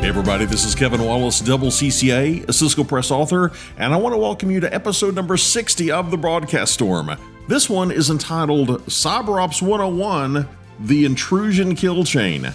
Hey everybody, this is Kevin Wallace, double CCIE, a Cisco Press author, and I want to welcome you to episode number 60 of the Broadcast Storm. This one is entitled CyberOps 101 The Intrusion Kill Chain.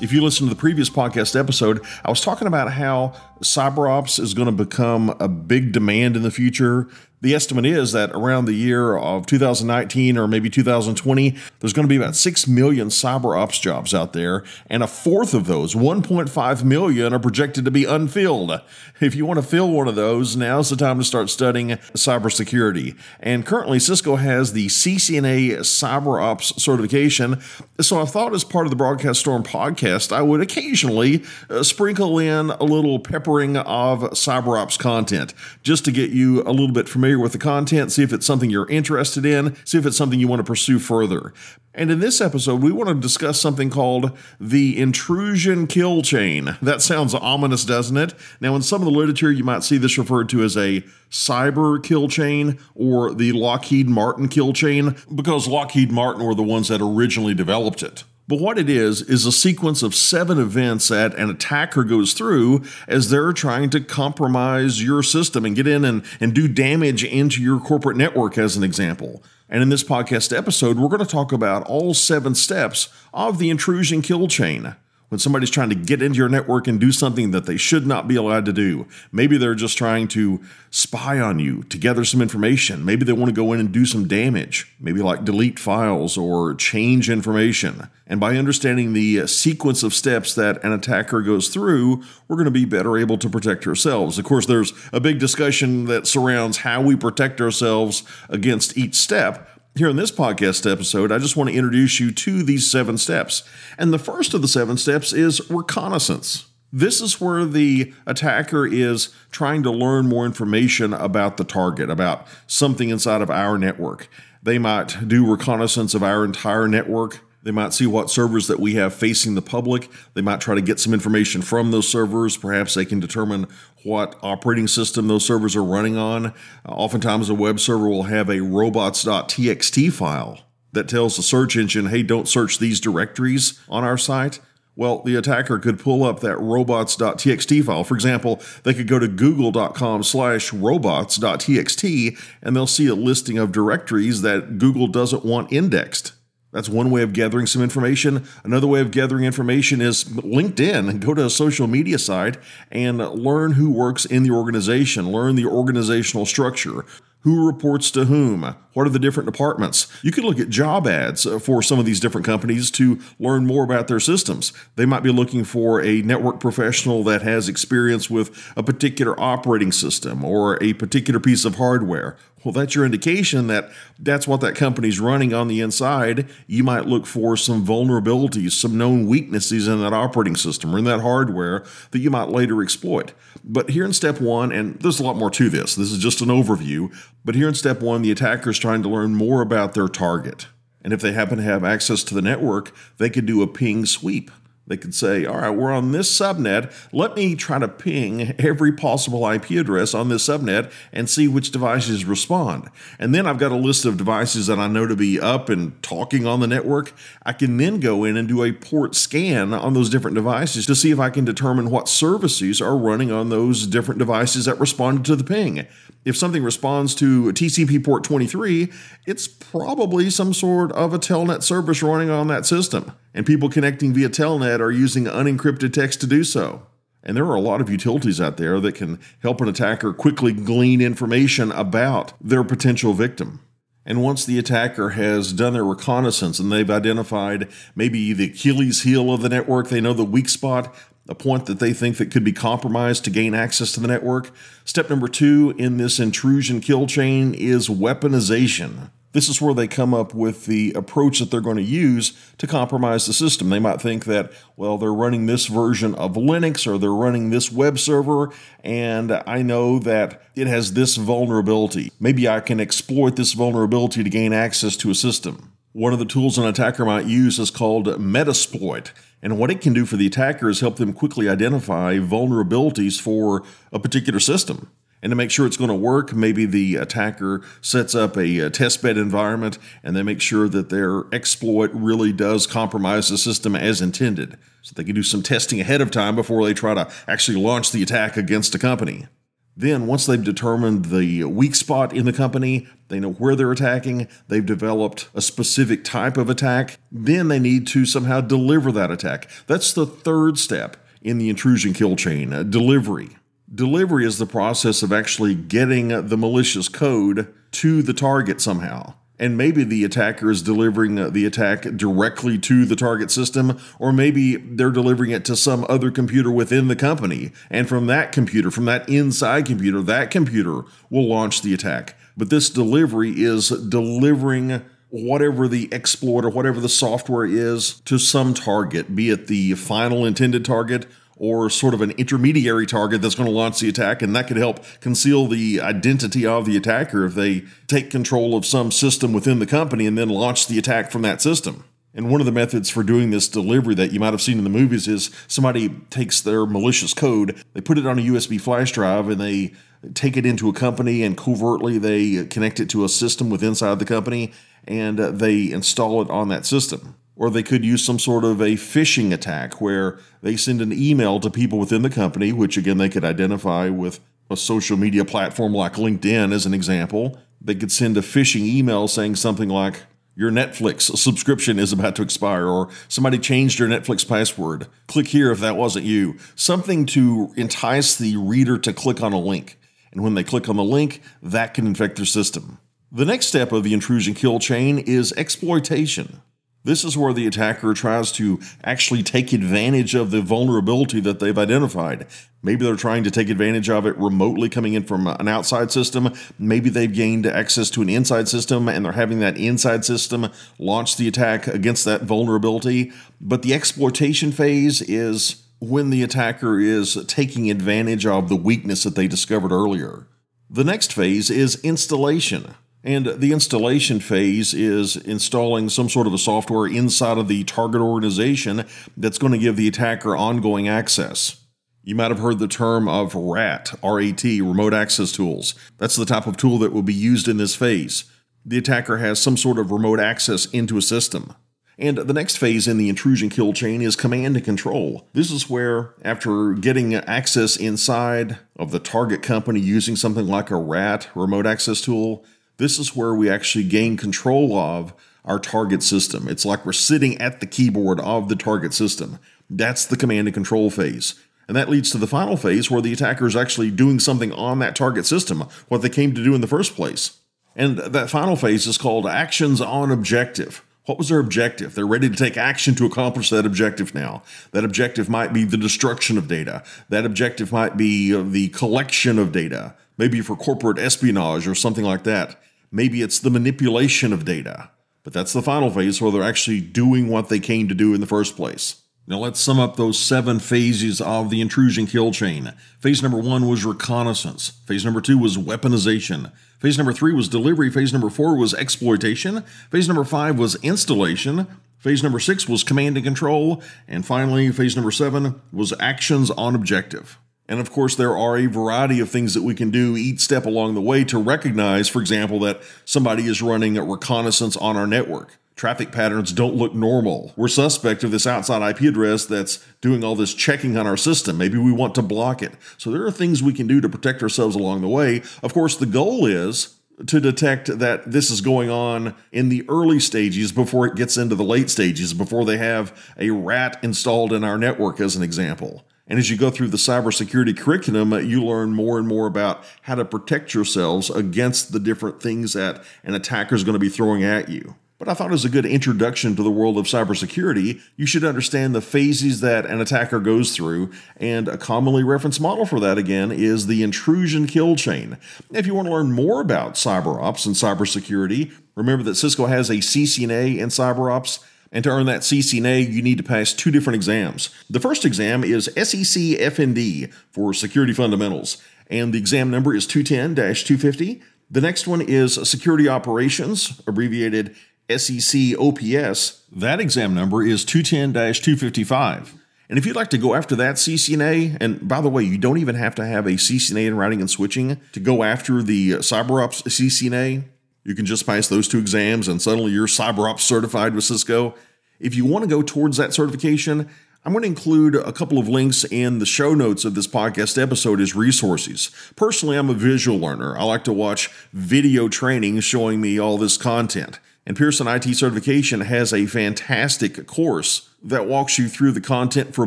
If you listen to the previous podcast episode, I was talking about how CyberOps is going to become a big demand in the future. The estimate is that around the year of 2019 or maybe 2020, there's going to be about 6 million cyber ops jobs out there, and a fourth of those, 1.5 million, are projected to be unfilled. If you want to fill one of those, now's the time to start studying cybersecurity. And currently, Cisco has the CCNA Cyber Ops certification. So I thought, as part of the Broadcast Storm podcast, I would occasionally uh, sprinkle in a little peppering of cyber ops content just to get you a little bit familiar with the content, see if it's something you're interested in, see if it's something you want to pursue further. And in this episode, we want to discuss something called the intrusion kill chain. That sounds ominous, doesn't it? Now, in some of the literature, you might see this referred to as a cyber kill chain or the Lockheed Martin kill chain because Lockheed Martin were the ones that originally developed it. But what it is, is a sequence of seven events that an attacker goes through as they're trying to compromise your system and get in and, and do damage into your corporate network, as an example. And in this podcast episode, we're going to talk about all seven steps of the intrusion kill chain when somebody's trying to get into your network and do something that they should not be allowed to do. Maybe they're just trying to spy on you to gather some information. Maybe they want to go in and do some damage, maybe like delete files or change information. And by understanding the sequence of steps that an attacker goes through, we're going to be better able to protect ourselves. Of course, there's a big discussion that surrounds how we protect ourselves against each step. Here in this podcast episode, I just want to introduce you to these seven steps. And the first of the seven steps is reconnaissance. This is where the attacker is trying to learn more information about the target, about something inside of our network. They might do reconnaissance of our entire network. They might see what servers that we have facing the public. They might try to get some information from those servers. Perhaps they can determine what operating system those servers are running on. Uh, oftentimes, a web server will have a robots.txt file that tells the search engine, hey, don't search these directories on our site. Well, the attacker could pull up that robots.txt file. For example, they could go to google.com slash robots.txt and they'll see a listing of directories that Google doesn't want indexed. That's one way of gathering some information. Another way of gathering information is LinkedIn. Go to a social media site and learn who works in the organization, learn the organizational structure. Who reports to whom? What are the different departments? You could look at job ads uh, for some of these different companies to learn more about their systems. They might be looking for a network professional that has experience with a particular operating system or a particular piece of hardware. Well, that's your indication that that's what that company's running on the inside. You might look for some vulnerabilities, some known weaknesses in that operating system or in that hardware that you might later exploit. But here in step one, and there's a lot more to this, this is just an overview, but here in step one, the attacker is trying to learn more about their target. And if they happen to have access to the network, they could do a ping sweep. They could say, all right, we're on this subnet. Let me try to ping every possible IP address on this subnet and see which devices respond. And then I've got a list of devices that I know to be up and talking on the network. I can then go in and do a port scan on those different devices to see if I can determine what services are running on those different devices that responded to the ping. If something responds to TCP port 23, it's probably some sort of a telnet service running on that system and people connecting via telnet are using unencrypted text to do so. And there are a lot of utilities out there that can help an attacker quickly glean information about their potential victim. And once the attacker has done their reconnaissance and they've identified maybe the Achilles heel of the network, they know the weak spot, a point that they think that could be compromised to gain access to the network. Step number two in this intrusion kill chain is weaponization. This is where they come up with the approach that they're going to use to compromise the system. They might think that, well, they're running this version of Linux or they're running this web server, and I know that it has this vulnerability. Maybe I can exploit this vulnerability to gain access to a system. One of the tools an attacker might use is called Metasploit. And what it can do for the attacker is help them quickly identify vulnerabilities for a particular system. And to make sure it's going to work, maybe the attacker sets up a, a testbed environment and they make sure that their exploit really does compromise the system as intended. So they can do some testing ahead of time before they try to actually launch the attack against a company. Then, once they've determined the weak spot in the company, they know where they're attacking, they've developed a specific type of attack, then they need to somehow deliver that attack. That's the third step in the intrusion kill chain uh, delivery. Delivery is the process of actually getting the malicious code to the target somehow. And maybe the attacker is delivering the attack directly to the target system, or maybe they're delivering it to some other computer within the company. And from that computer, from that inside computer, that computer will launch the attack. But this delivery is delivering whatever the exploit or whatever the software is to some target, be it the final intended target or sort of an intermediary target that's going to launch the attack, and that could help conceal the identity of the attacker if they take control of some system within the company and then launch the attack from that system. And one of the methods for doing this delivery that you might have seen in the movies is somebody takes their malicious code, they put it on a USB flash drive, and they take it into a company and covertly they connect it to a system within inside the company and uh, they install it on that system. Or they could use some sort of a phishing attack where they send an email to people within the company, which again they could identify with a social media platform like LinkedIn as an example. They could send a phishing email saying something like, your Netflix subscription is about to expire, or somebody changed your Netflix password. Click here if that wasn't you. Something to entice the reader to click on a link. And when they click on the link, that can infect their system. The next step of the intrusion kill chain is exploitation. This is where the attacker tries to actually take advantage of the vulnerability that they've identified. Maybe they're trying to take advantage of it remotely coming in from an outside system. Maybe they've gained access to an inside system and they're having that inside system launch the attack against that vulnerability. But the exploitation phase is when the attacker is taking advantage of the weakness that they discovered earlier. The next phase is installation. And the installation phase is installing some sort of a software inside of the target organization that's going to give the attacker ongoing access. You might have heard the term of RAT, RAT, remote access tools. That's the type of tool that will be used in this phase. The attacker has some sort of remote access into a system. And the next phase in the intrusion kill chain is command and control. This is where, after getting access inside of the target company using something like a RAT, remote access tool, this is where we actually gain control of our target system. It's like we're sitting at the keyboard of the target system. That's the command and control phase. And that leads to the final phase where the attacker is actually doing something on that target system, what they came to do in the first place. And that final phase is called actions on objective. What was their objective? They're ready to take action to accomplish that objective now. That objective might be the destruction of data. That objective might be uh, the collection of data maybe for corporate espionage or something like that. Maybe it's the manipulation of data. But that's the final phase where they're actually doing what they came to do in the first place. Now let's sum up those seven phases of the intrusion kill chain. Phase number one was reconnaissance. Phase number two was weaponization. Phase number three was delivery. Phase number four was exploitation. Phase number five was installation. Phase number six was command and control. And finally, phase number seven was actions on objective. And of course, there are a variety of things that we can do each step along the way to recognize, for example, that somebody is running a reconnaissance on our network. Traffic patterns don't look normal. We're suspect of this outside IP address that's doing all this checking on our system. Maybe we want to block it. So there are things we can do to protect ourselves along the way. Of course, the goal is to detect that this is going on in the early stages before it gets into the late stages, before they have a rat installed in our network, as an example. And as you go through the cybersecurity curriculum, you learn more and more about how to protect yourselves against the different things that an attacker is going to be throwing at you. But I thought as a good introduction to the world of cybersecurity, you should understand the phases that an attacker goes through, and a commonly referenced model for that again is the intrusion kill chain. If you want to learn more about cyber ops and cybersecurity, remember that Cisco has a CCNA in cyber ops and to earn that CCNA, you need to pass two different exams. The first exam is SEC FND for Security Fundamentals, and the exam number is 210 250. The next one is Security Operations, abbreviated SEC OPS. That exam number is 210 255. And if you'd like to go after that CCNA, and by the way, you don't even have to have a CCNA in routing and switching to go after the CyberOps CCNA. You can just pass those two exams and suddenly you're CyberOps certified with Cisco. If you want to go towards that certification, I'm going to include a couple of links in the show notes of this podcast episode as resources. Personally, I'm a visual learner. I like to watch video training showing me all this content. And Pearson IT Certification has a fantastic course that walks you through the content for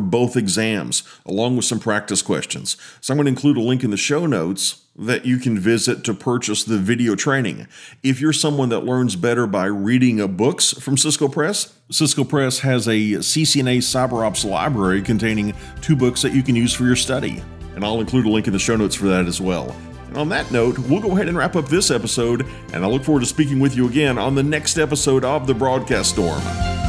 both exams, along with some practice questions. So I'm going to include a link in the show notes that you can visit to purchase the video training. If you're someone that learns better by reading a books from Cisco Press, Cisco Press has a CCNA CyberOps library containing two books that you can use for your study. And I'll include a link in the show notes for that as well. And on that note, we'll go ahead and wrap up this episode, and I look forward to speaking with you again on the next episode of The Broadcast Storm.